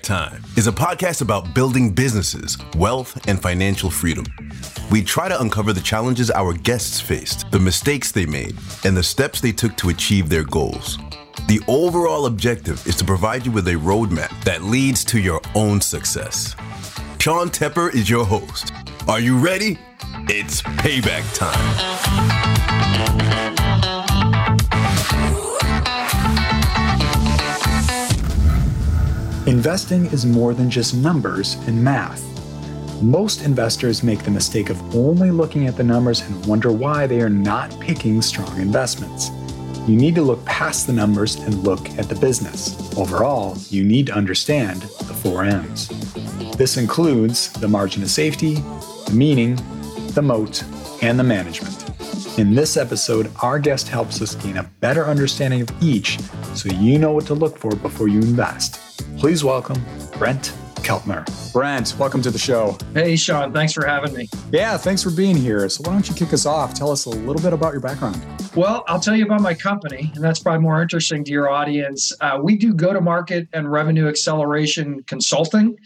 Payback Time is a podcast about building businesses, wealth, and financial freedom. We try to uncover the challenges our guests faced, the mistakes they made, and the steps they took to achieve their goals. The overall objective is to provide you with a roadmap that leads to your own success. Sean Tepper is your host. Are you ready? It's payback time. Investing is more than just numbers and math. Most investors make the mistake of only looking at the numbers and wonder why they are not picking strong investments. You need to look past the numbers and look at the business. Overall, you need to understand the four M's. This includes the margin of safety, the meaning, the moat, and the management. In this episode, our guest helps us gain a better understanding of each so you know what to look for before you invest. Please welcome Brent Keltner. Brent, welcome to the show. Hey, Sean, thanks for having me. Yeah, thanks for being here. So, why don't you kick us off? Tell us a little bit about your background. Well, I'll tell you about my company, and that's probably more interesting to your audience. Uh, we do go to market and revenue acceleration consulting.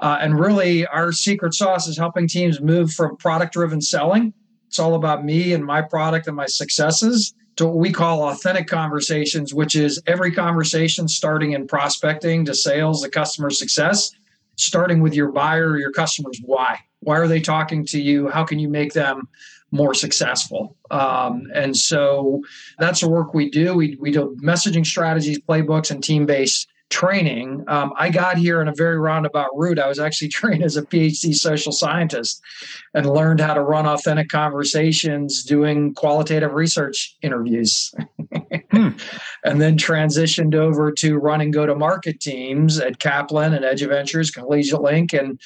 Uh, and really, our secret sauce is helping teams move from product driven selling. It's all about me and my product and my successes to what we call authentic conversations, which is every conversation starting in prospecting to sales to customer success, starting with your buyer your customers. Why? Why are they talking to you? How can you make them more successful? Um, and so that's the work we do. We, we do messaging strategies, playbooks, and team based training. Um, I got here in a very roundabout route. I was actually trained as a PhD social scientist and learned how to run authentic conversations doing qualitative research interviews. hmm. And then transitioned over to running go to market teams at Kaplan and Eduventures, Collegiate Link, and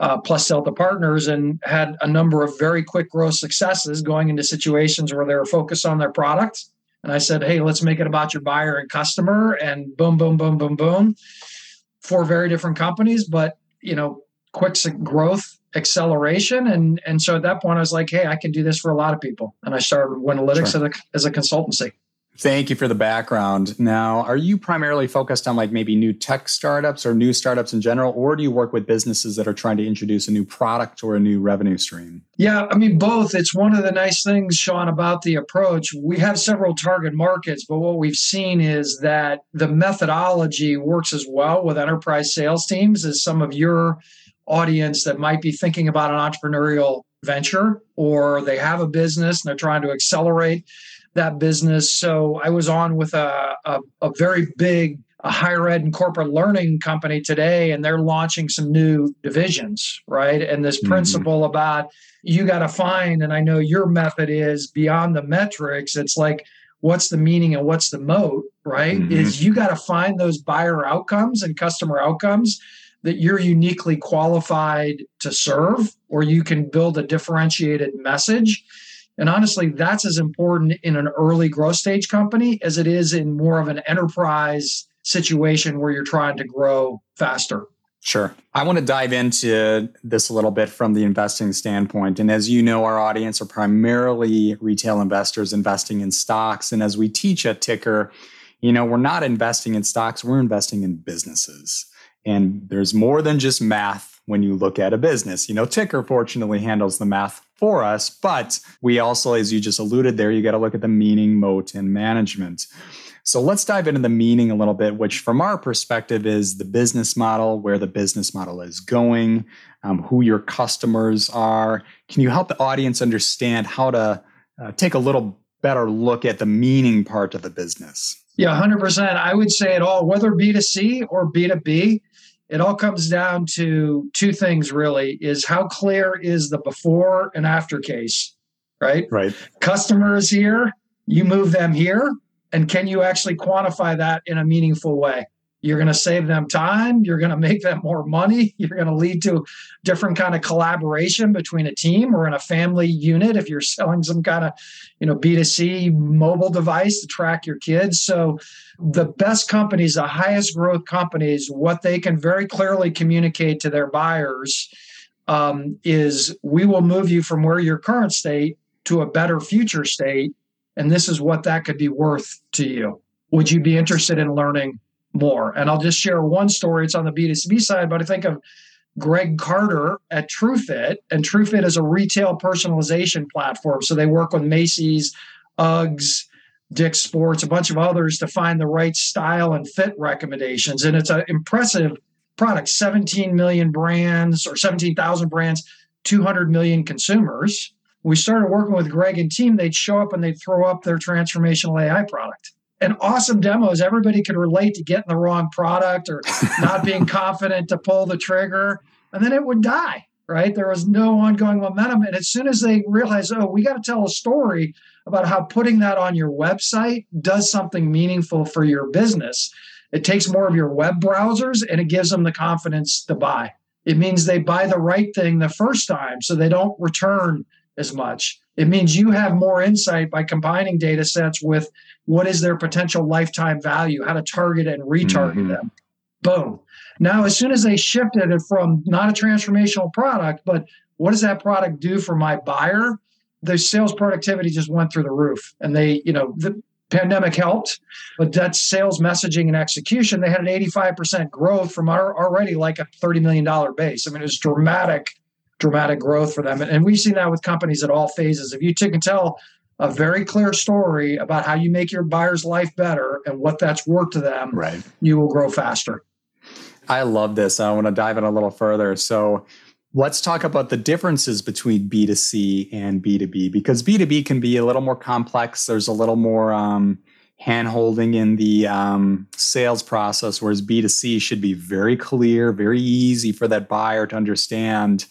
uh, plus Delta Partners, and had a number of very quick growth successes going into situations where they were focused on their product and I said, hey, let's make it about your buyer and customer. And boom, boom, boom, boom, boom. Four very different companies, but you know, quick growth acceleration. And and so at that point, I was like, hey, I can do this for a lot of people. And I started Winalytics sure. as, a, as a consultancy. Thank you for the background. Now, are you primarily focused on like maybe new tech startups or new startups in general, or do you work with businesses that are trying to introduce a new product or a new revenue stream? Yeah, I mean, both. It's one of the nice things, Sean, about the approach. We have several target markets, but what we've seen is that the methodology works as well with enterprise sales teams as some of your audience that might be thinking about an entrepreneurial venture or they have a business and they're trying to accelerate that business. So I was on with a, a, a very big a higher ed and corporate learning company today, and they're launching some new divisions, right? And this mm-hmm. principle about you got to find, and I know your method is beyond the metrics, it's like, what's the meaning and what's the moat, right? Mm-hmm. Is you got to find those buyer outcomes and customer outcomes that you're uniquely qualified to serve, or you can build a differentiated message and honestly, that's as important in an early growth stage company as it is in more of an enterprise situation where you're trying to grow faster. Sure. I want to dive into this a little bit from the investing standpoint. And as you know, our audience are primarily retail investors investing in stocks. And as we teach at Tykr, you know, we're not investing in stocks, we're investing in businesses. And there's more than just math when you look at a business. You know, Tykr fortunately handles the math for us, but we also, as you just alluded there, you got to look at the meaning, moat, and management. So let's dive into the meaning a little bit, which from our perspective is the business model, where the business model is going, um, who your customers are. Can you help the audience understand how to uh, take a little better look at the meaning part of the business? Yeah, 100%. I would say it all, whether B2C or B2B, it all comes down to two things really is how clear is the before and after case, right? Right. Customer is here, you move them here, and can you actually quantify that in a meaningful way? You're going to save them time. You're going to make them more money. You're going to lead to different kind of collaboration between a team or in a family unit if you're selling some kind of you know b2c mobile device to track your kids. So the best companies the highest growth companies what they can very clearly communicate to their buyers um, is we will move you from where your current state to a better future state and this is what that could be worth to you. Would you be interested in learning more. And I'll just share one story. It's on the B2C side, but I think of Greg Carter at TrueFit, and TrueFit is a retail personalization platform. So they work with Macy's, Uggs, Dick's Sports, a bunch of others to find the right style and fit recommendations. And it's an impressive product 17 million brands or 17,000 brands, 200 million consumers. We started working with Greg and team. They'd show up and they'd throw up their transformational AI product. And awesome demos, everybody could relate to getting the wrong product or not being confident to pull the trigger. And then it would die, right? There was no ongoing momentum. And as soon as they realized, oh, we got to tell a story about how putting that on your website does something meaningful for your business, it takes more of your web browsers and it gives them the confidence to buy. It means they buy the right thing the first time so they don't return as much. It means you have more insight by combining data sets with what is their potential lifetime value, how to target and retarget mm-hmm. them. Boom. Now, as soon as they shifted it from not a transformational product, but what does that product do for my buyer? The sales productivity just went through the roof. And they, you know, the pandemic helped, but that sales messaging and execution, they had an 85% growth from our already like a $30 million base. I mean, it was dramatic dramatic growth for them. And we've seen that with companies at all phases. If you can tell a very clear story about how you make your buyer's life better and what that's worth to them, right. you will grow faster. I love this. I want to dive in a little further. So let's talk about the differences between B2C and B2B because B2B can be a little more complex. There's a little more um, hand holding in the um, sales process, whereas B2C should be very clear, very easy for that buyer to understand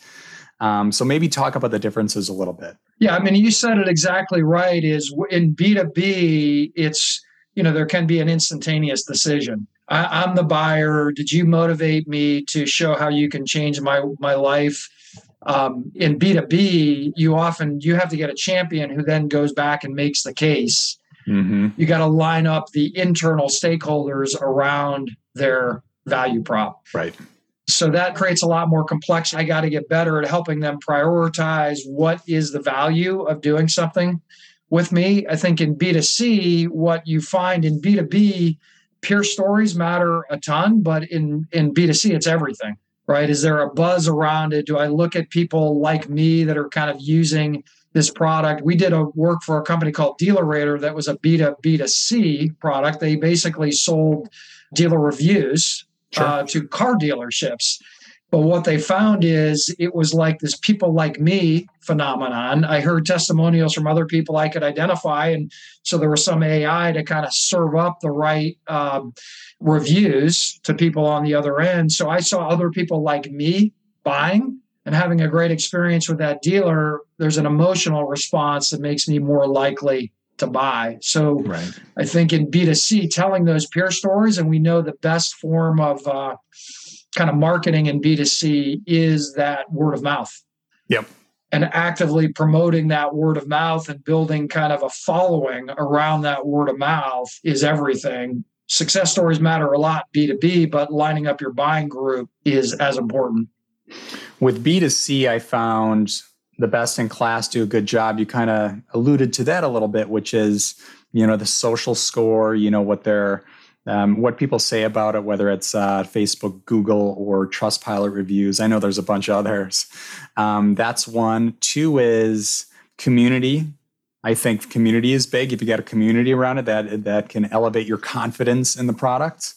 um, so maybe talk about the differences a little bit. Yeah, I mean, you said it exactly right. Is in B two B, it's you know there can be an instantaneous decision. I, I'm the buyer. Did you motivate me to show how you can change my my life? Um, in b2b you often you have to get a champion who then goes back and makes the case mm-hmm. you got to line up the internal stakeholders around their value prop right so that creates a lot more complexity. I got to get better at helping them prioritize what is the value of doing something with me. I think in B2C, what you find in B2B, peer stories matter a ton, but in, in B2C, it's everything, right? Is there a buzz around it? Do I look at people like me that are kind of using this product? We did a work for a company called DealerRater that was a B2 B2C product. They basically sold dealer reviews sure. uh, to car dealerships. But what they found is it was like this people like me phenomenon. I heard testimonials from other people I could identify. And so there was some AI to kind of serve up the right um, reviews to people on the other end. So I saw other people like me buying and having a great experience with that dealer. There's an emotional response that makes me more likely to buy. So right. I think in B2C, telling those peer stories, and we know the best form of uh, kind of marketing in B2C is that word of mouth. Yep. And actively promoting that word of mouth and building kind of a following around that word of mouth is everything. Success stories matter a lot B2B, but lining up your buying group is as important. With B2C, I found the best in class do a good job. You kind of alluded to that a little bit, which is you know the social score. You know what they're um, what people say about it, whether it's uh, Facebook, Google, or Trustpilot reviews. I know there's a bunch of others. Um, that's one. Two is community. I think community is big. If you got a community around it, that that can elevate your confidence in the product.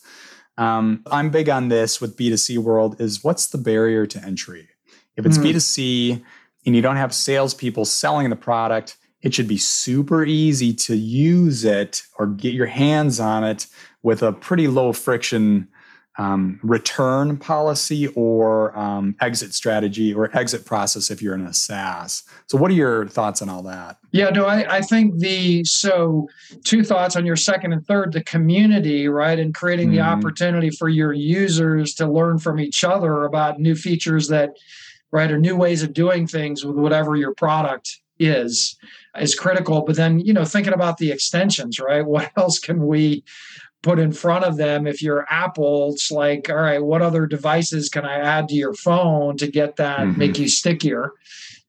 Um, I'm big on this with B2C world. Is what's the barrier to entry? If it's mm. B2C, and you don't have salespeople selling the product, it should be super easy to use it or get your hands on it with a pretty low friction um, return policy or um, exit strategy or exit process if you're in a SaaS. So, what are your thoughts on all that? Yeah, no, I, I think the so two thoughts on your second and third the community, right, and creating mm-hmm. the opportunity for your users to learn from each other about new features that right? Or new ways of doing things with whatever your product is is critical. But then, you know, thinking about the extensions, right? What else can we put in front of them if you're Apple? It's like, all right, what other devices can I add to your phone to get that, mm-hmm. make you stickier?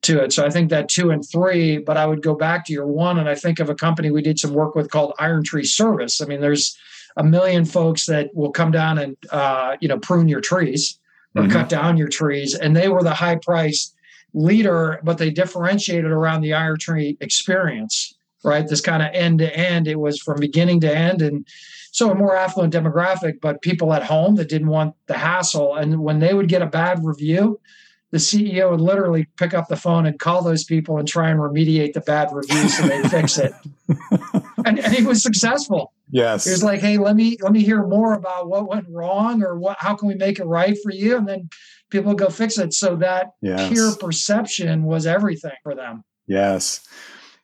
to it. So I think that two and three, but I would go back to your one and I think of a company we did some work with called Iron Tree Service. I mean, there's a million folks that will come down and uh, you know prune your trees or mm-hmm. cut down your trees, and they were the high price leader, but they differentiated around the iron tree experience, right? This kind of end to end. It was from beginning to end, and so a more affluent demographic, but people at home that didn't want the hassle. And when they would get a bad review, the CEO would literally pick up the phone and call those people and try and remediate the bad reviews so they fix it. And, and, he was successful. Yes. He was like, hey, let me let me hear more about what went wrong or what how can we make it right for you? And then people go fix it. So that yes. peer perception was everything for them. Yes.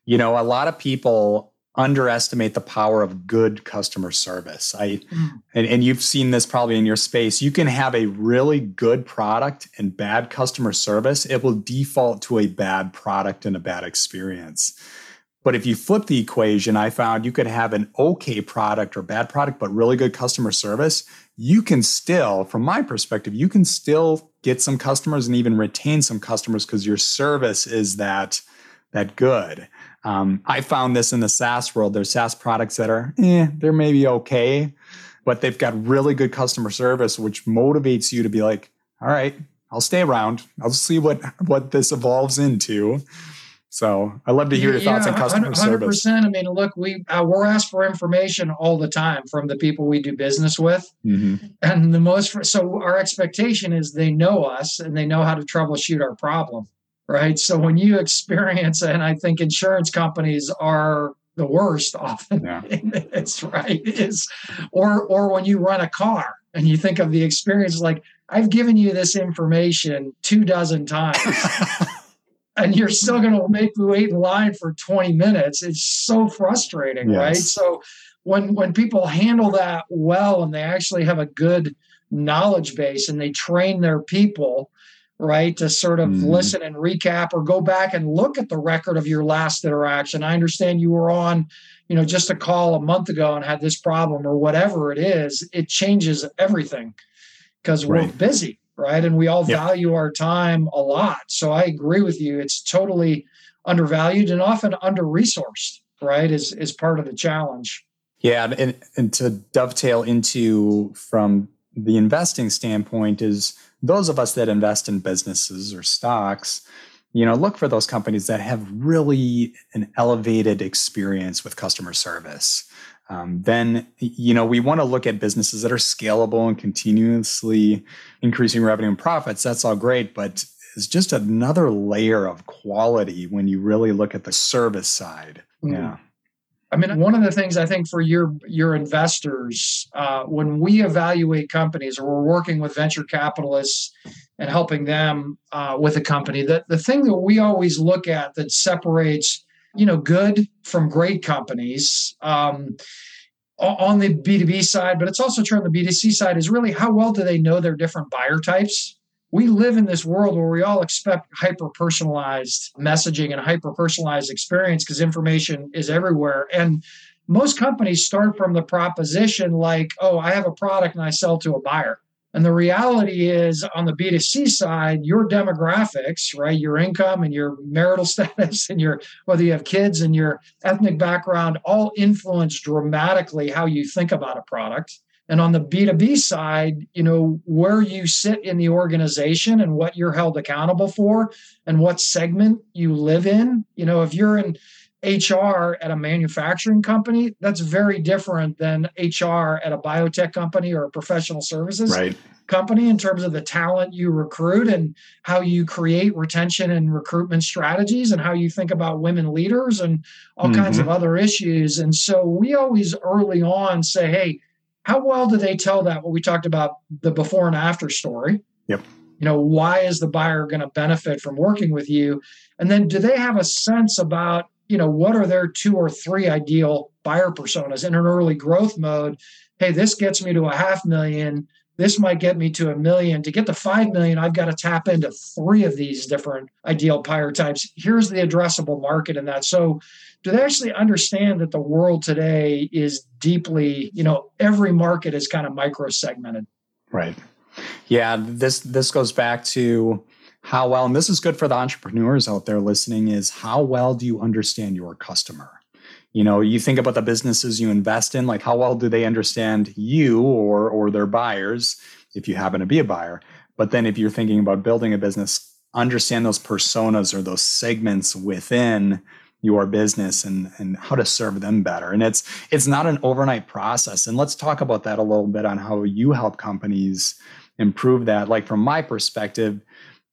You know, a lot of people underestimate the power of good customer service. I mm. and, and you've seen this probably in your space. You can have a really good product and bad customer service. It will default to a bad product and a bad experience. But if you flip the equation, I found you could have an okay product or bad product, but really good customer service. You can still, from my perspective, you can still get some customers and even retain some customers because your service is that that good. Um, I found this in the SaaS world. There's SaaS products that are, eh, they're maybe okay, but they've got really good customer service, which motivates you to be like, all right, I'll stay around. I'll see what what this evolves into. So I love to hear your thoughts on customer 100%, service. I mean, look, we uh, we're asked for information all the time from the people we do business with, mm-hmm. and the most. So our expectation is they know us and they know how to troubleshoot our problem right? So when you experience, and I think insurance companies are the worst often. Yeah. it's right. Is or or when you run a car and you think of the experience like I've given you this information two dozen times. and you're still going to make me wait in line for 20 minutes. It's so frustrating, yes. right? So when when people handle that well and they actually have a good knowledge base and they train their people right? To sort of mm. listen and recap or go back and look at the record of your last interaction. I understand you were on, you know, just a call a month ago and had this problem or whatever it is. It changes everything because we're busy, right? And we all yep. value our time a lot. So I agree with you. It's totally undervalued and often under resourced, right? Is is part of the challenge. Yeah, and, and to dovetail into from the investing standpoint is those of us that invest in businesses or stocks you know look for those companies that have really an elevated experience with customer service. Um, then you know we want to look at businesses that are scalable and continuously increasing revenue and profits. That's all great but it's just another layer of quality when you really look at the service side. Mm-hmm. yeah I mean, one of the things I think for your your investors, uh, when we evaluate companies or we're working with venture capitalists and helping them uh, with a company, that the thing that we always look at that separates, you know, good from great companies um, on the B two B side, but it's also true on the B two C side, is really how well do they know their different buyer types we live in this world where we all expect hyper personalized messaging and hyper personalized experience because information is everywhere. And most companies start from the proposition like, oh, I have a product and I sell to a buyer. And the reality is on the B2C side, your demographics, right, your income and your marital status and your whether you have kids and your ethnic background all influence dramatically how you think about a product. And on the B2B side, you know, where you sit in the organization and what you're held accountable for and what segment you live in. You know, if you're in HR at a manufacturing company, that's very different than HR at a biotech company or a professional services right. company in terms of the talent you recruit and how you create retention and recruitment strategies and how you think about women leaders and all mm-hmm. kinds of other issues. And so we always early on say, hey, how well do they tell that what we talked about the before and after story? Yep. You know why is the buyer going to benefit from working with you? And then do they have a sense about you know what are their two or three ideal buyer personas? In an early growth mode hey this gets me to a half million this might get me to a million to get to 5 million i've got to tap into three of these different ideal buyer types here's the addressable market in that so do they actually understand that the world today is deeply, you know, every market is kind of micro segmented? Right. Yeah, this this goes back to how well, and this is good for the entrepreneurs out there listening, is how well do you understand your customer? You know you think about the businesses you invest in like how well do they understand you or or their buyers if you happen to be a buyer? But then if you're thinking about building a business understand those personas or those segments within your business and and how to serve them better. And it's it's not an overnight process. And let's talk about that a little bit on how you help companies improve that. Like from my perspective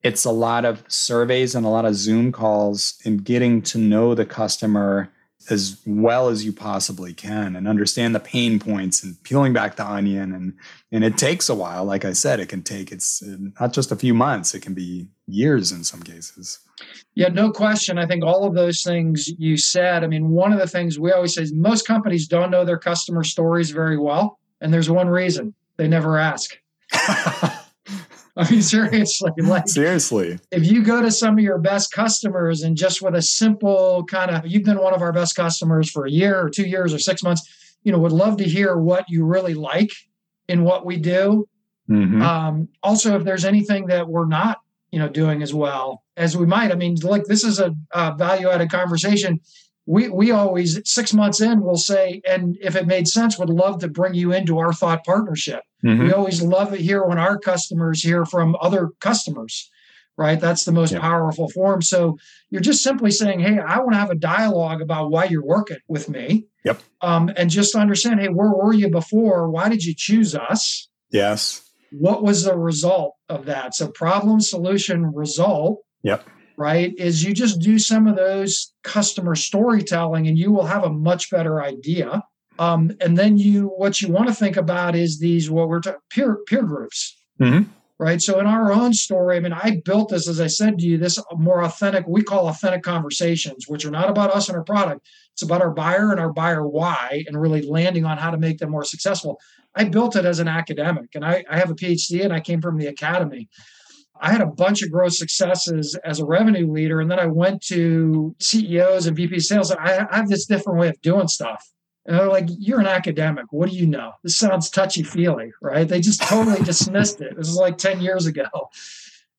it's a lot of surveys and a lot of zoom calls and getting to know the customer as well as you possibly can and understand the pain points and peeling back the onion. And and it takes a while. Like i said it can take it's uh, not just a few months. It can be years in some cases. Yeah no question. I think all of those things you said i mean one of the things we always say is most companies don't know their customer stories very well. And there's one reason. They never ask I mean, seriously, like seriously, if you go to some of your best customers and just with a simple kind of, you've been one of our best customers for a year or two years or six months, you know, would love to hear what you really like in what we do. Mm-hmm. Um, also, if there's anything that we're not, you know, doing as well as we might. I mean, like this is a, a value added conversation we we always six months in we'll say and if it made sense would love to bring you into our thought partnership mm-hmm. we always love it here when our customers hear from other customers right? That's the most yep. powerful form. So you're just simply saying hey i want to have a dialogue about why you're working with me. Yep. Um, and just understand hey where were you before? Why did you choose us? Yes. What was the result of that? So problem solution result yep. right is you just do some of those customer storytelling and you will have a much better idea um, and then you what you want to think about is these what we're talking peer peer groups mm-hmm. right so in our own story i mean i built this as i said to you this more authentic we call authentic conversations which are not about us and our product it's about our buyer and our buyer why and really landing on how to make them more successful i built it as an academic and I, I have a phd and i came from the academy I had a bunch of growth successes as a revenue leader. And then I went to CEOs and VP sales. And I, I have this different way of doing stuff. And they're like, You're an academic. What do you know? This sounds touchy feely, right? They just totally dismissed it. This is like 10 years ago.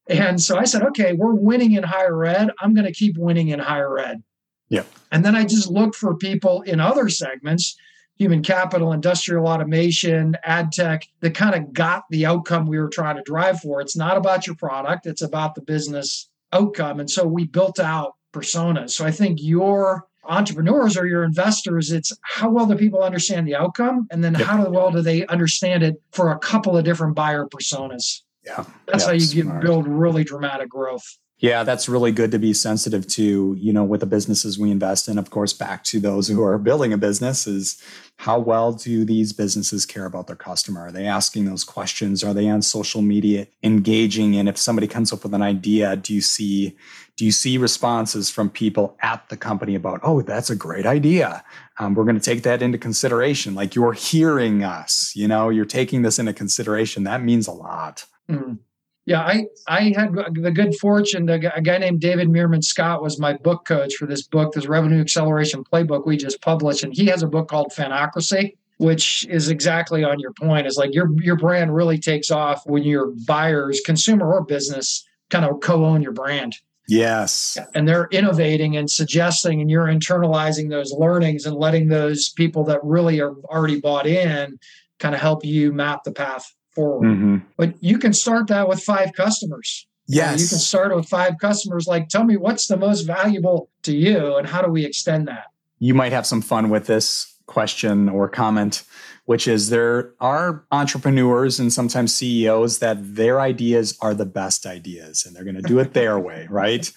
And so I said, Okay, we're winning in higher ed. I'm going to keep winning in higher ed. Yeah. And then I just looked for people in other segments human capital, industrial automation, ad tech that kind of got the outcome we were trying to drive for. It's not about your product, it's about the business outcome. And so we built out personas. So I think your entrepreneurs or your investors, it's how well do people understand the outcome? And then yep. how well do they understand it for a couple of different buyer personas? Yeah. That's yeah, how you get, build really dramatic growth. Yeah, that's really good to be sensitive to, you know, with the businesses we invest in. Of course, back to those who are building a business is how well do these businesses care about their customer? Are they asking those questions? Are they on social media engaging? And if somebody comes up with an idea, do you see do you see responses from people at the company about, oh, that's a great idea. Um, we're going to take that into consideration. Like you're hearing us, you know, you're taking this into consideration. That means a lot. Mm. Yeah, I I had the good fortune. A guy named David Meerman Scott was my book coach for this book, this Revenue Acceleration Playbook we just published, and he has a book called Fanocracy, which is exactly on your point. Is like your your brand really takes off when your buyers, consumer or business, kind of co-own your brand. Yes. And they're innovating and suggesting, and you're internalizing those learnings and letting those people that really are already bought in kind of help you map the path forward. Mm-hmm. But you can start that with five customers. Yes. You can start with five customers. Like, tell me what's the most valuable to you and how do we extend that? You might have some fun with this question or comment, which is there are entrepreneurs and sometimes CEOs that their ideas are the best ideas and they're going to do it their way, right?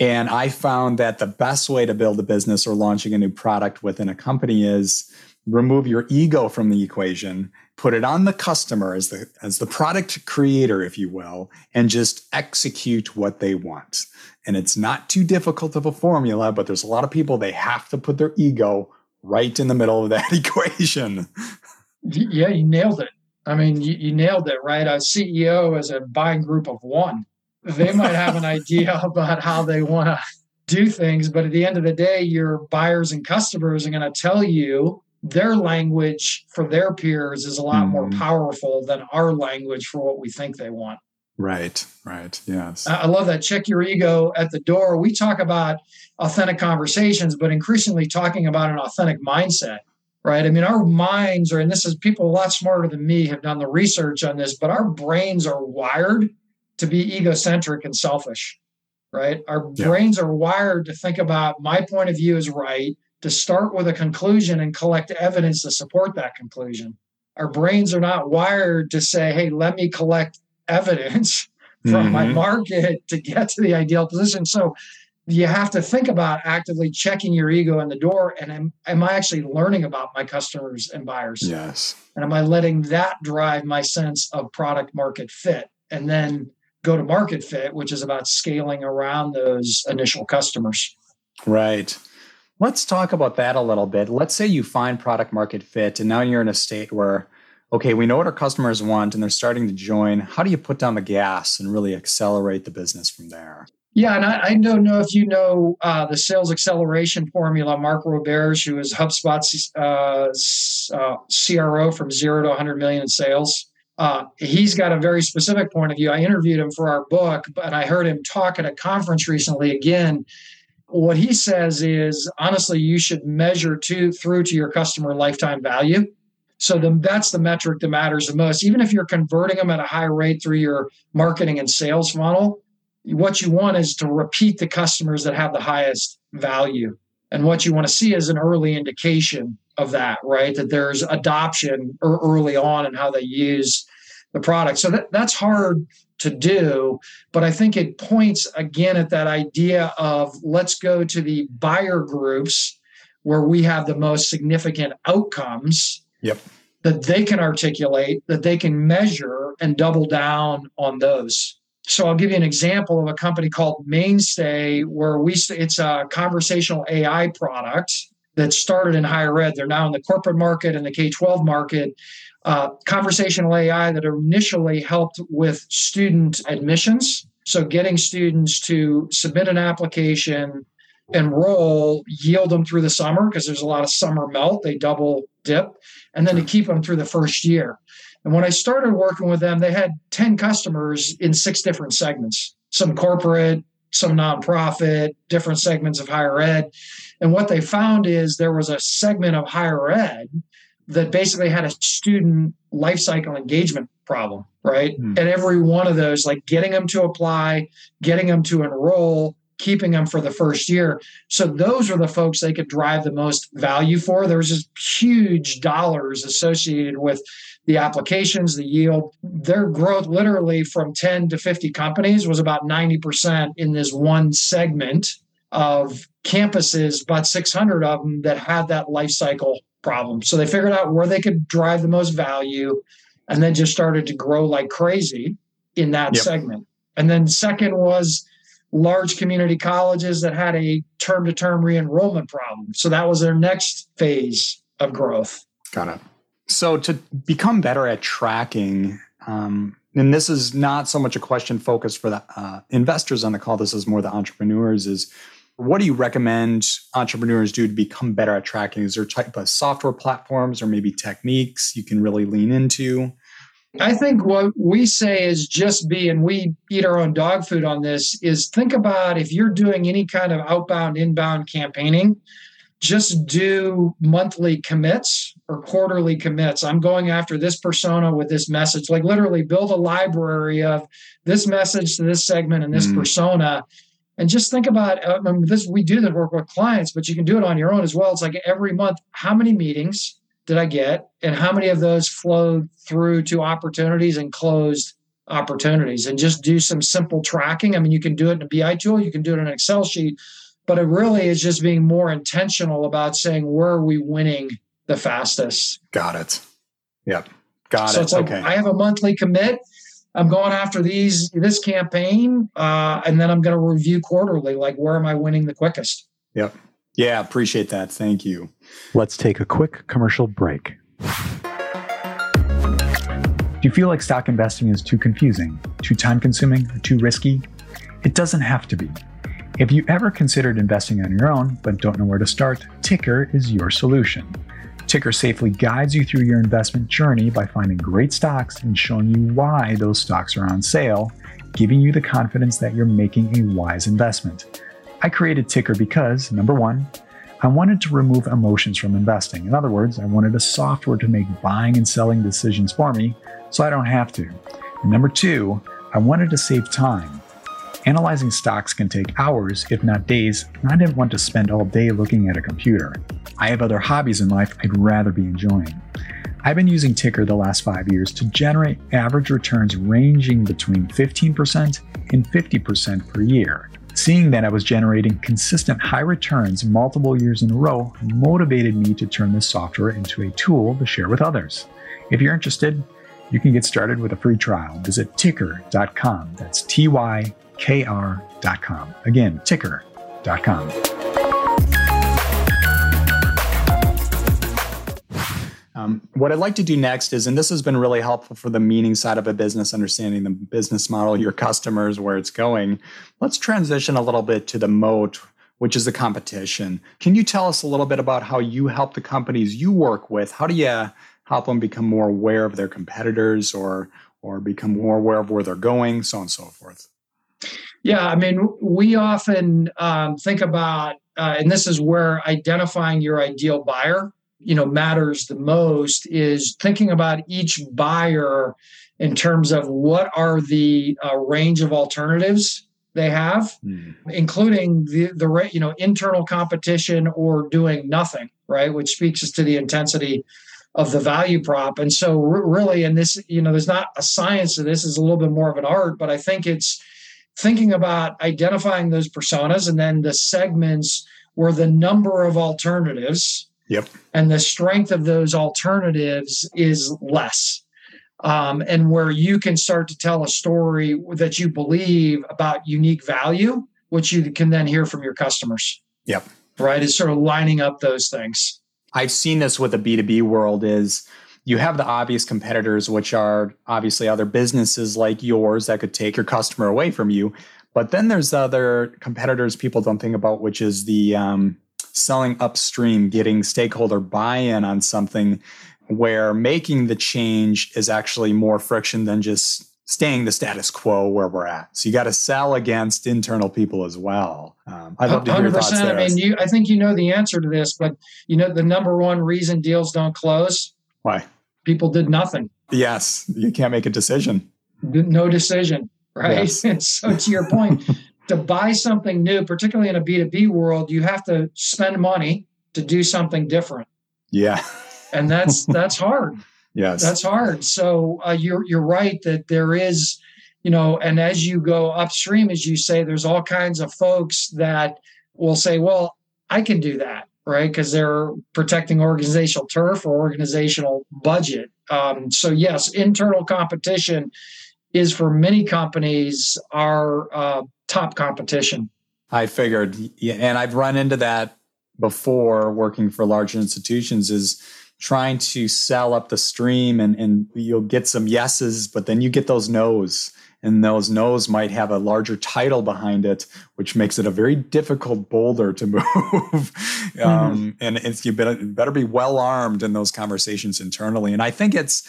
And I found that the best way to build a business or launching a new product within a company is remove your ego from the equation put it on the customer as the as the product creator if you will and just execute what they want. And it's not too difficult of a formula but there's a lot of people they have to put their ego right in the middle of that equation. Yeah you nailed it. I mean you, you nailed it right? A ceo is a buying group of one. They might have an idea about how they want to do things but at the end of the day your buyers and customers are going to tell you their language for their peers is a lot mm more mm-hmm. powerful than our language for what we think they want. Right, right. Yes. I love that. Check your ego at the door. We talk about authentic conversations, but increasingly talking about an authentic mindset, right? I mean, our minds are, and this is people a lot smarter than me have done the research on this, but our brains are wired to be egocentric and selfish, right? Our yeah. brains are wired to think about my point of view is right, to start with a conclusion and collect evidence to support that conclusion. Our brains are not wired to say, hey, let me collect evidence from mm-hmm. my market to get to the ideal position. So you have to think about actively checking your ego in the door and am, am I actually learning about my customers and buyers? Yes. And am I letting that drive my sense of product market fit? And then go to market fit, which is about scaling around those initial customers. Right. Let's talk about that a little bit. Let's say you find product market fit and now you're in a state where okay, we know what our customers want and they're starting to join. How do you put down the gas and really accelerate the business from there? Yeah, and I, I don't know if you know uh, the sales acceleration formula. Mark Roberge, who is HubSpot's uh, uh, CRO from zero to 100 million in sales, uh, he's got a very specific point of view. I interviewed him for our book, but I heard him talk at a conference recently again. What he says is honestly, you should measure to through to your customer lifetime value. So that's the metric that matters the most. Even if you're converting them at a high rate through your marketing and sales funnel, what you want is to repeat the customers that have the highest value. And what you want to see is an early indication of that, right? That there's adoption early on and how they use the product. So that, that's hard to do, but I think it points again at that idea of let's go to the buyer groups where we have the most significant outcomes Yep. That they can articulate, that they can measure and double down on those. So I'll give you an example of a company called Mainstay, where we it's a conversational AI product that started in higher ed. They're now in the corporate market and the K 12 market. Uh, conversational AI that initially helped with student admissions. So getting students to submit an application, enroll, yield them through the summer because there's a lot of summer melt. They double dip and then to keep them through the first year. And when I started working with them, they had 10 customers in six different segments some corporate, some nonprofit, different segments of higher ed. And what they found is there was a segment of higher ed that basically had a student life cycle engagement problem, right? Mm. And every one of those, like getting them to apply, getting them to enroll, keeping them for the first year. So those are the folks they could drive the most value for. There was just huge dollars associated with the applications, the yield. Their growth literally from 10 to 50 companies was about 90% in this one segment of campuses, about 600 of them that had that life cycle problem. So they figured out where they could drive the most value and then just started to grow like crazy in that yep. segment. And then second was large community colleges that had a term to term re enrollment problem. So that was their next phase of growth. Got it. So to become better at tracking, um, and this is not so much a question focused for the uh, investors on the call, this is more the entrepreneurs, is what do you recommend entrepreneurs do to become better at tracking? Is there type of software platforms or maybe techniques you can really lean into? I think what we say is just be, and we eat our own dog food on this, is think about if you're doing any kind of outbound, inbound campaigning, just do monthly commits or quarterly commits. I'm going after this persona with this message. Like literally build a library of this message to this segment and this mm. persona. And just think about uh, I mean, this. We do the work with clients, but you can do it on your own as well. It's like every month, how many meetings? did I get, and how many of those flowed through to opportunities and closed opportunities, and just do some simple tracking. I mean, you can do it in a BI tool, you can do it in an Excel sheet, but it really is just being more intentional about saying where are we winning the fastest. Got it. Yep. Got so it. It's like okay. I have a monthly commit. I'm going after these this campaign, uh, and then I'm going to review quarterly. Like, where am I winning the quickest? Yep. Yeah, appreciate that. Thank you. Let's take a quick commercial break. Do you feel like stock investing is too confusing, too time consuming, or too risky? It doesn't have to be. If you ever considered investing on your own but don't know where to start, Tykr is your solution. Tykr safely guides you through your investment journey by finding great stocks and showing you why those stocks are on sale, giving you the confidence that you're making a wise investment. I created Tykr because, number one, I wanted to remove emotions from investing. In other words, I wanted a software to make buying and selling decisions for me so I don't have to. And number two, I wanted to save time. Analyzing stocks can take hours, if not days, and I didn't want to spend all day looking at a computer. I have other hobbies in life I'd rather be enjoying. I've been using Tykr the last five years to generate average returns ranging between 15% and 50% per year. Seeing that I was generating consistent high returns multiple years in a row motivated me to turn this software into a tool to share with others. If you're interested, you can get started with a free trial. Visit tykr.com. That's T Y K R.com. Again, tykr.com. Um, what I'd like to do next is, and this has been really helpful for the meaning side of a business, understanding the business model, your customers, where it's going. Let's transition a little bit to the moat, which is the competition. Can you tell us a little bit about how you help the companies you work with? How do you help them become more aware of their competitors or or become more aware of where they're going, so on and so forth? Yeah, I mean, we often um, think about, uh, and this is where identifying your ideal buyer, you know, matters the most. Is thinking about each buyer in terms of what are the uh, range of alternatives they have, mm. including the the you know internal competition or doing nothing, right? Which speaks to the intensity of the value prop. And so, really, in this, you know, there's not a science to this; is a little bit more of an art. But I think it's thinking about identifying those personas and then the segments where the number of alternatives yep. and the strength of those alternatives is less. Um, and where you can start to tell a story that you believe about unique value, which you can then hear from your customers. Yep. Right. Is sort of lining up those things. I've seen this with the B2B world is you have the obvious competitors, which are obviously other businesses like yours that could take your customer away from you. But then there's other competitors people don't think about, which is the um, selling upstream, getting stakeholder buy in on something where making the change is actually more friction than just staying the status quo where we're at. So you got to sell against internal people as well. Um, I'd love to hear your thoughts there. I mean, you, I think you know the answer to this, but you know the number one reason deals don't close. Why? People did nothing. Yes, you can't make a decision. No decision, right? Yes. so to your point, to buy something new, particularly in a B2B world, you have to spend money to do something different. Yeah. and that's that's hard. Yes, that's hard. So uh, you're you're right that there is, you know, and as you go upstream, as you say, there's all kinds of folks that will say, "Well, I can do that," right? Because they're protecting organizational turf or organizational budget. Um, so yes, internal competition is for many companies our uh, top competition. I figured, and I've run into that before working for large institutions. Is trying to sell up the stream and, and you'll get some yeses, but then you get those no's. And those no's might have a larger title behind it, which makes it a very difficult boulder to move. mm-hmm. um, and it's, you better, better be well armed in those conversations internally. And I think it's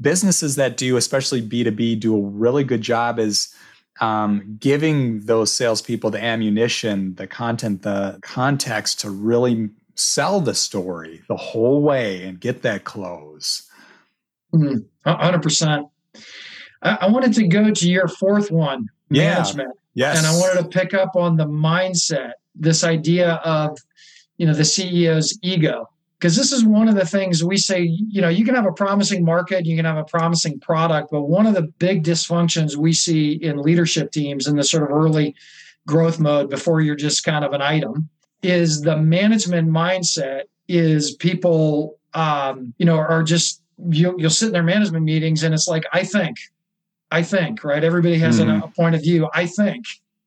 businesses that do, especially B2B, do a really good job is um, giving those salespeople the ammunition, the content, the context to really sell the story the whole way and get that close. Mm-hmm. 100%. I wanted to go to your fourth one, yeah. management. Yes. And I wanted to pick up on the mindset, this idea of, you know, the CEO's ego. Because this is one of the things we say, you know, you can have a promising market, you can have a promising product, but one of the big dysfunctions we see in leadership teams in the sort of early growth mode before you're just kind of an item is the management mindset is people um, you know are just you, you'll sit in their management meetings and it's like i think i think right everybody has mm-hmm. a point of view i think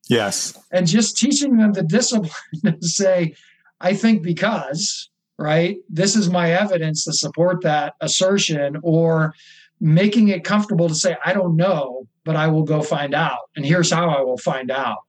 yes and just teaching them the discipline to say i think because right this is my evidence to support that assertion or making it comfortable to say i don't know but i will go find out and here's how i will find out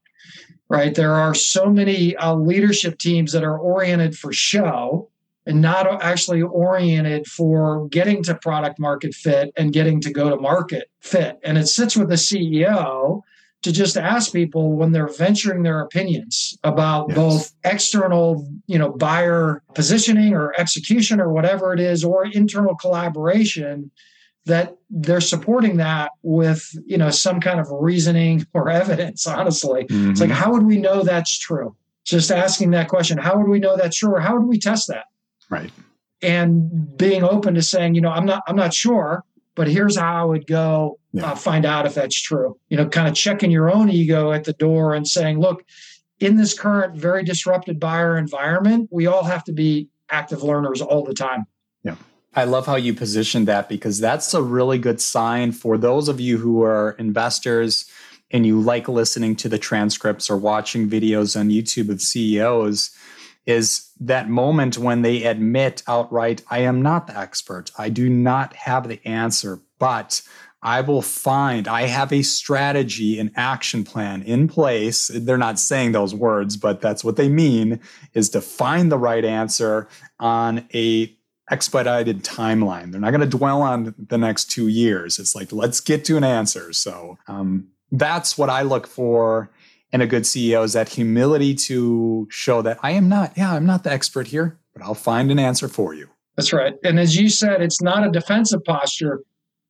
right? There are so many uh, leadership teams that are oriented for show and not actually oriented for getting to product market fit and getting to go to market fit. And it sits with the CEO to just ask people when they're venturing their opinions about yes. both external, you know, buyer positioning or execution or whatever it is, or internal collaboration, that they're supporting that with, you know, some kind of reasoning or evidence, honestly. Mm-hmm. It's like, how would we know that's true? Just asking that question, how would we know that's true? Or how would we test that? Right. And being open to saying, you know, I'm not, I'm not sure, but here's how I would go yeah. uh, find out if that's true. You know, kind of checking your own ego at the door and saying, look, in this current very disrupted buyer environment, we all have to be active learners all the time. Yeah. I love how you positioned that because that's a really good sign for those of you who are investors and you like listening to the transcripts or watching videos on YouTube of CEOs is that moment when they admit outright, I am not the expert. I do not have the answer, but I will find, I have a strategy, an action plan in place. They're not saying those words, but that's what they mean is to find the right answer on a expedited timeline. They're not going to dwell on the next two years. It's like, let's get to an answer. So um, that's what I look for and a good CEO is that humility to show that I am not, yeah, I'm not the expert here, but I'll find an answer for you. That's right. And as you said, it's not a defensive posture.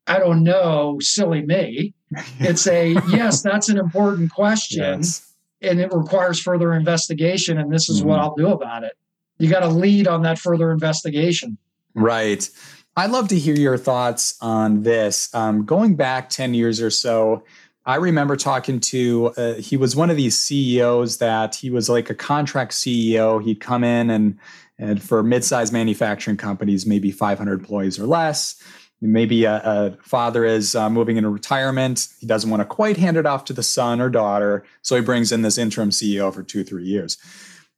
I don't know, silly me. It's a yes, that's an important question. Yes. And it requires further investigation. And this is mm-hmm. what I'll do about it. You got to lead on that further investigation. Right. I'd love to hear your thoughts on this. Um, going back 10 years or so, I remember talking to, uh, he was one of these CEOs that he was like a contract CEO. He'd come in and, and for mid-sized manufacturing companies, maybe 500 employees or less. Maybe a, a father is uh, moving into retirement. He doesn't want to quite hand it off to the son or daughter. So he brings in this interim CEO for two, three years.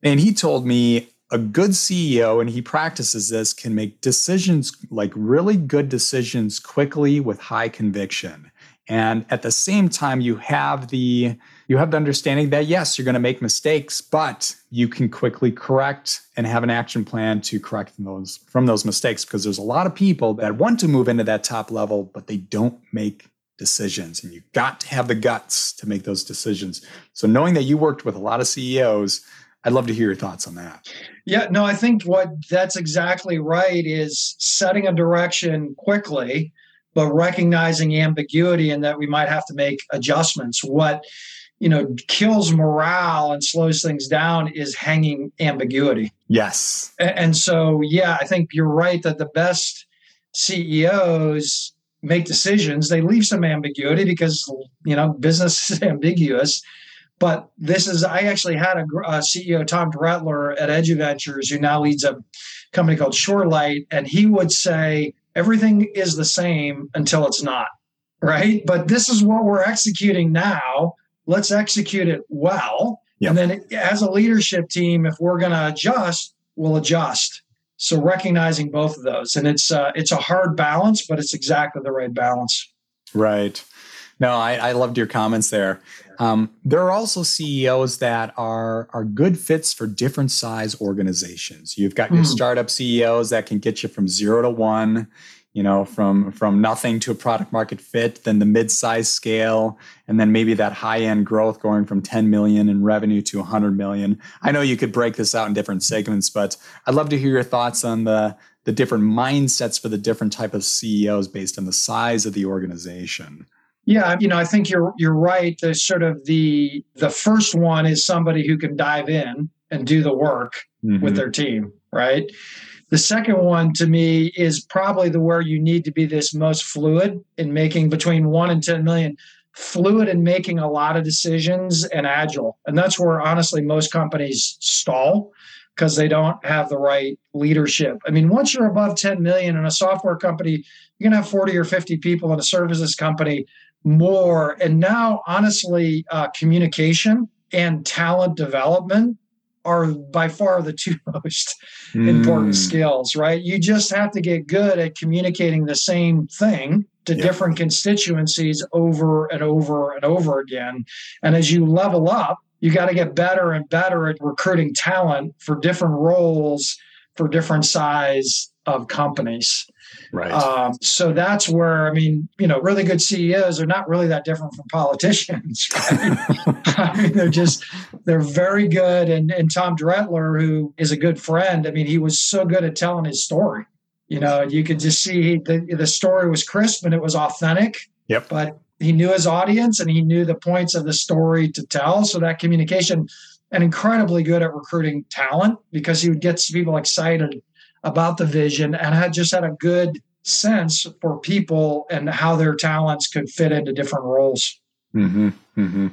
And he told me a good CEO, and he practices this, can make decisions like really good decisions quickly with high conviction and at the same time you have the you have the understanding that yes you're going to make mistakes but you can quickly correct and have an action plan to correct those from those mistakes because there's a lot of people that want to move into that top level but they don't make decisions. And you've got to have the guts to make those decisions. So knowing that you worked with a lot of ceos i'd love to hear your thoughts on that. Yeah no i think what that's exactly right is setting a direction quickly but recognizing ambiguity and that we might have to make adjustments. What you know kills morale and slows things down is hanging ambiguity. Yes. And so yeah, I think you're right that the best CEOs make decisions. They leave some ambiguity because you know business is ambiguous. But this is I actually had a, a CEO Tom Dretler at Eduventures who now leads a company called Shorelight, and he would say everything is the same until it's not, right? But this is what we're executing now. Let's execute it well. Yep. And then as a leadership team, if we're going to adjust, we'll adjust. So recognizing both of those, and it's uh, it's a hard balance, but it's exactly the right balance. Right. No, I, I loved your comments there. Um, there are also CEOs that are are good fits for different size organizations. You've got your mm. startup CEOs that can get you from zero to one, you know, from from nothing to a product market fit, then the mid-size scale, and then maybe that high-end growth going from 10 million in revenue to 100 million. I know you could break this out in different segments, but I'd love to hear your thoughts on the the different mindsets for the different type of CEOs based on the size of the organization. Yeah, you know, I think you're you're right. The sort of the the first one is somebody who can dive in and do the work mm-hmm. with their team, right? The second one to me is probably the where you need to be this most fluid in making between 1 and 10 million fluid in making a lot of decisions and agile. And that's where honestly most companies stall because they don't have the right leadership. I mean, once you're above 10 million in a software company, you're going to have 40 or 50 people in a services company more. And now, honestly, uh, communication and talent development are by far the two most mm. important skills, right? You just have to get good at communicating the same thing to different constituencies over and over and over again. And as you level up, you got to get better and better at recruiting talent for different roles for different size of companies. Right. Um, so that's where I mean, you know, really good CEOs are not really that different from politicians. Right? I mean, they're just they're very good. And and Tom Dretler, who is a good friend, I mean, he was so good at telling his story. You know, you could just see the the story was crisp and it was authentic. Yep. But he knew his audience and he knew the points of the story to tell. So that communication and incredibly good at recruiting talent because he would get people excited about the vision and had just had a good sense for people and how their talents could fit into different roles. Mm-hmm, mm-hmm.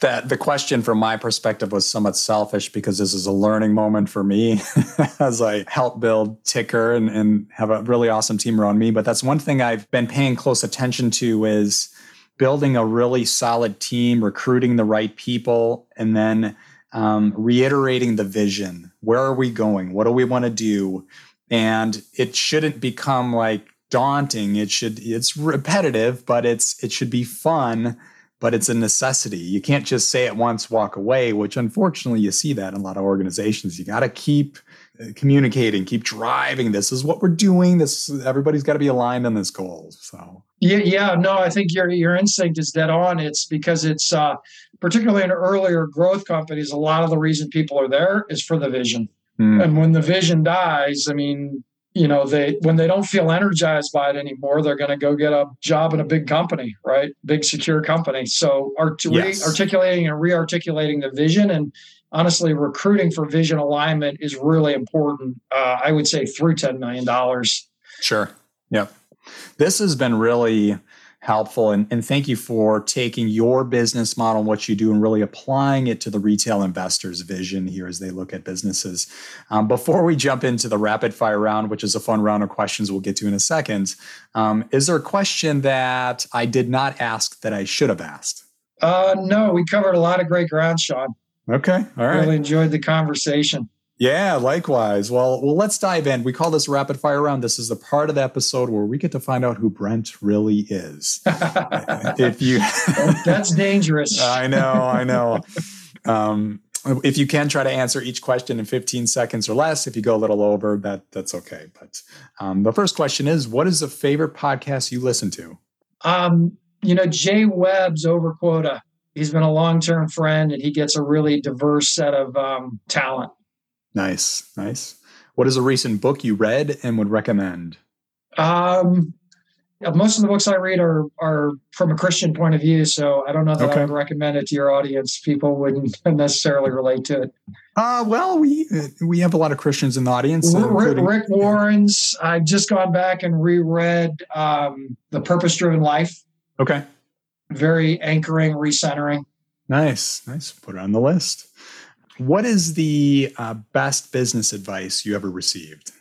That the question from my perspective was somewhat selfish because this is a learning moment for me as I help build Tykr and, and have a really awesome team around me. But that's one thing I've been paying close attention to is building a really solid team, recruiting the right people, and then um, reiterating the vision. Where are we going? What do we want to do? And it shouldn't become like daunting. It should it's repetitive, but it's it should be fun, but it's a necessity. You can't just say it once, walk away, which unfortunately you see that in a lot of organizations. You got to keep uh, communicating, keep driving. This is what we're doing. This everybody's got to be aligned on this goal. So yeah, yeah, no, I think your your instinct is dead on. It's because it's uh, particularly in earlier growth companies. A lot of the reason people are there is for the vision, mm. and when the vision dies, I mean, you know, they when they don't feel energized by it anymore, they're going to go get a job in a big company, right? Big secure company. So, art- yes. articulating and re-articulating the vision and honestly recruiting for vision alignment is really important uh, i would say through $10 million sure yep this has been really helpful. And, and thank you for taking your business model and what you do and really applying it to the retail investor's vision here as they look at businesses. Um, before we jump into the rapid fire round, which is a fun round of questions we'll get to in a second, um, is there a question that I did not ask that I should have asked? Uh, no, we covered a lot of great ground, Sean. Okay. All right. Really enjoyed the conversation. Yeah, likewise. Well, well, let's dive in. We call this rapid fire round. This is the part of the episode where we get to find out who Brent really is. if you That's dangerous. I know, I know. Um, if you can try to answer each question in 15 seconds or less, if you go a little over, that that's okay. But um, the first question is, what is the favorite podcast you listen to? Um, you know, Jay Webb's Over Quota. He's been a long-term friend, and he gets a really diverse set of um, talent. Nice, nice. What is a recent book you read and would recommend? Um, most of the books I read are are from a Christian point of view, so I don't know that okay. I would recommend it to your audience. People wouldn't necessarily relate to it. Uh, well, we we have a lot of Christians in the audience. Rick, Rick Warren's. I've just gone back and reread um, the Purpose Driven Life. Okay. Very anchoring, recentering. Nice, nice. Put it on the list. What is the uh, best business advice you ever received?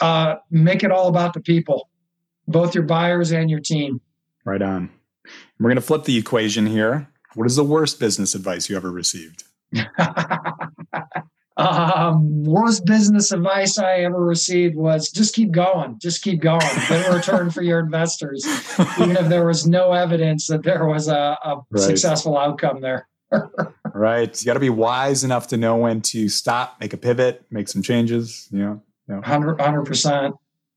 Uh, make it all about the people, both your buyers and your team. Right on. We're going to flip the equation here. What is the worst business advice you ever received? um, worst business advice I ever received was just keep going, just keep going. Get a return for your investors, even if there was no evidence that there was a, a right. successful outcome there. right. You got to be wise enough to know when to stop, make a pivot, make some changes. Yeah. yeah. 100 percent.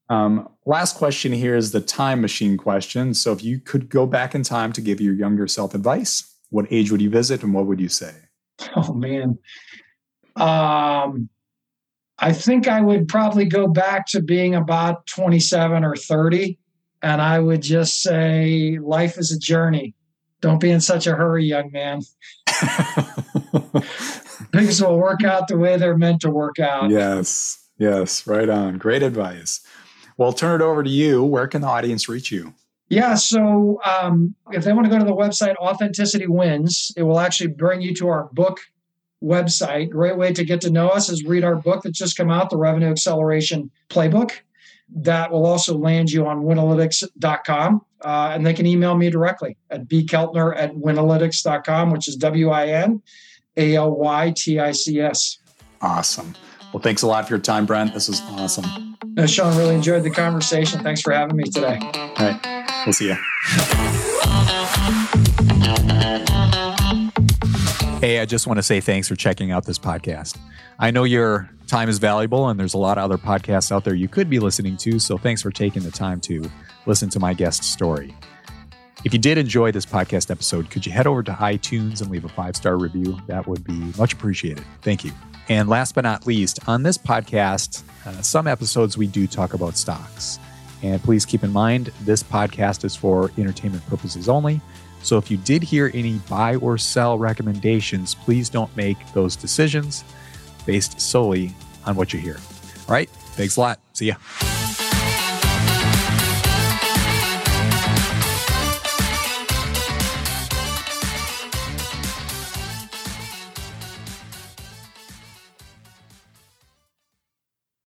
Um, last question here is the time machine question. So, if you could go back in time to give your younger self advice, what age would you visit and what would you say? Oh man, um, I think I would probably go back to being about twenty-seven or thirty, and I would just say, life is a journey. Don't be in such a hurry, young man. Things will work out the way they're meant to work out. Yes, yes, right on. Great advice. Well, I'll turn it over to you. Where can the audience reach you? Yeah, so um, if they want to go to the website Authenticity Wins, it will actually bring you to our book website. Great way to get to know us is read our book that's just come out, the Revenue Acceleration Playbook. That will also land you on winalytics.com. Uh, and they can email me directly at bkeltner at winalytics.com, which is W I N A L Y T I C S. Awesome. Well, thanks a lot for your time, Brent. This was awesome. Uh, Sean, really enjoyed the conversation. Thanks for having me today. All right. We'll see you. Hey, I just want to say thanks for checking out this podcast. I know your time is valuable and there's a lot of other podcasts out there you could be listening to. So thanks for taking the time to listen to my guest story. If you did enjoy this podcast episode, could you head over to iTunes and leave a five star review? That would be much appreciated. Thank you. And last but not least, on this podcast, uh, some episodes we do talk about stocks. And please keep in mind, this podcast is for entertainment purposes only. So if you did hear any buy or sell recommendations, please don't make those decisions based solely on what you hear. All right. Thanks a lot. See ya.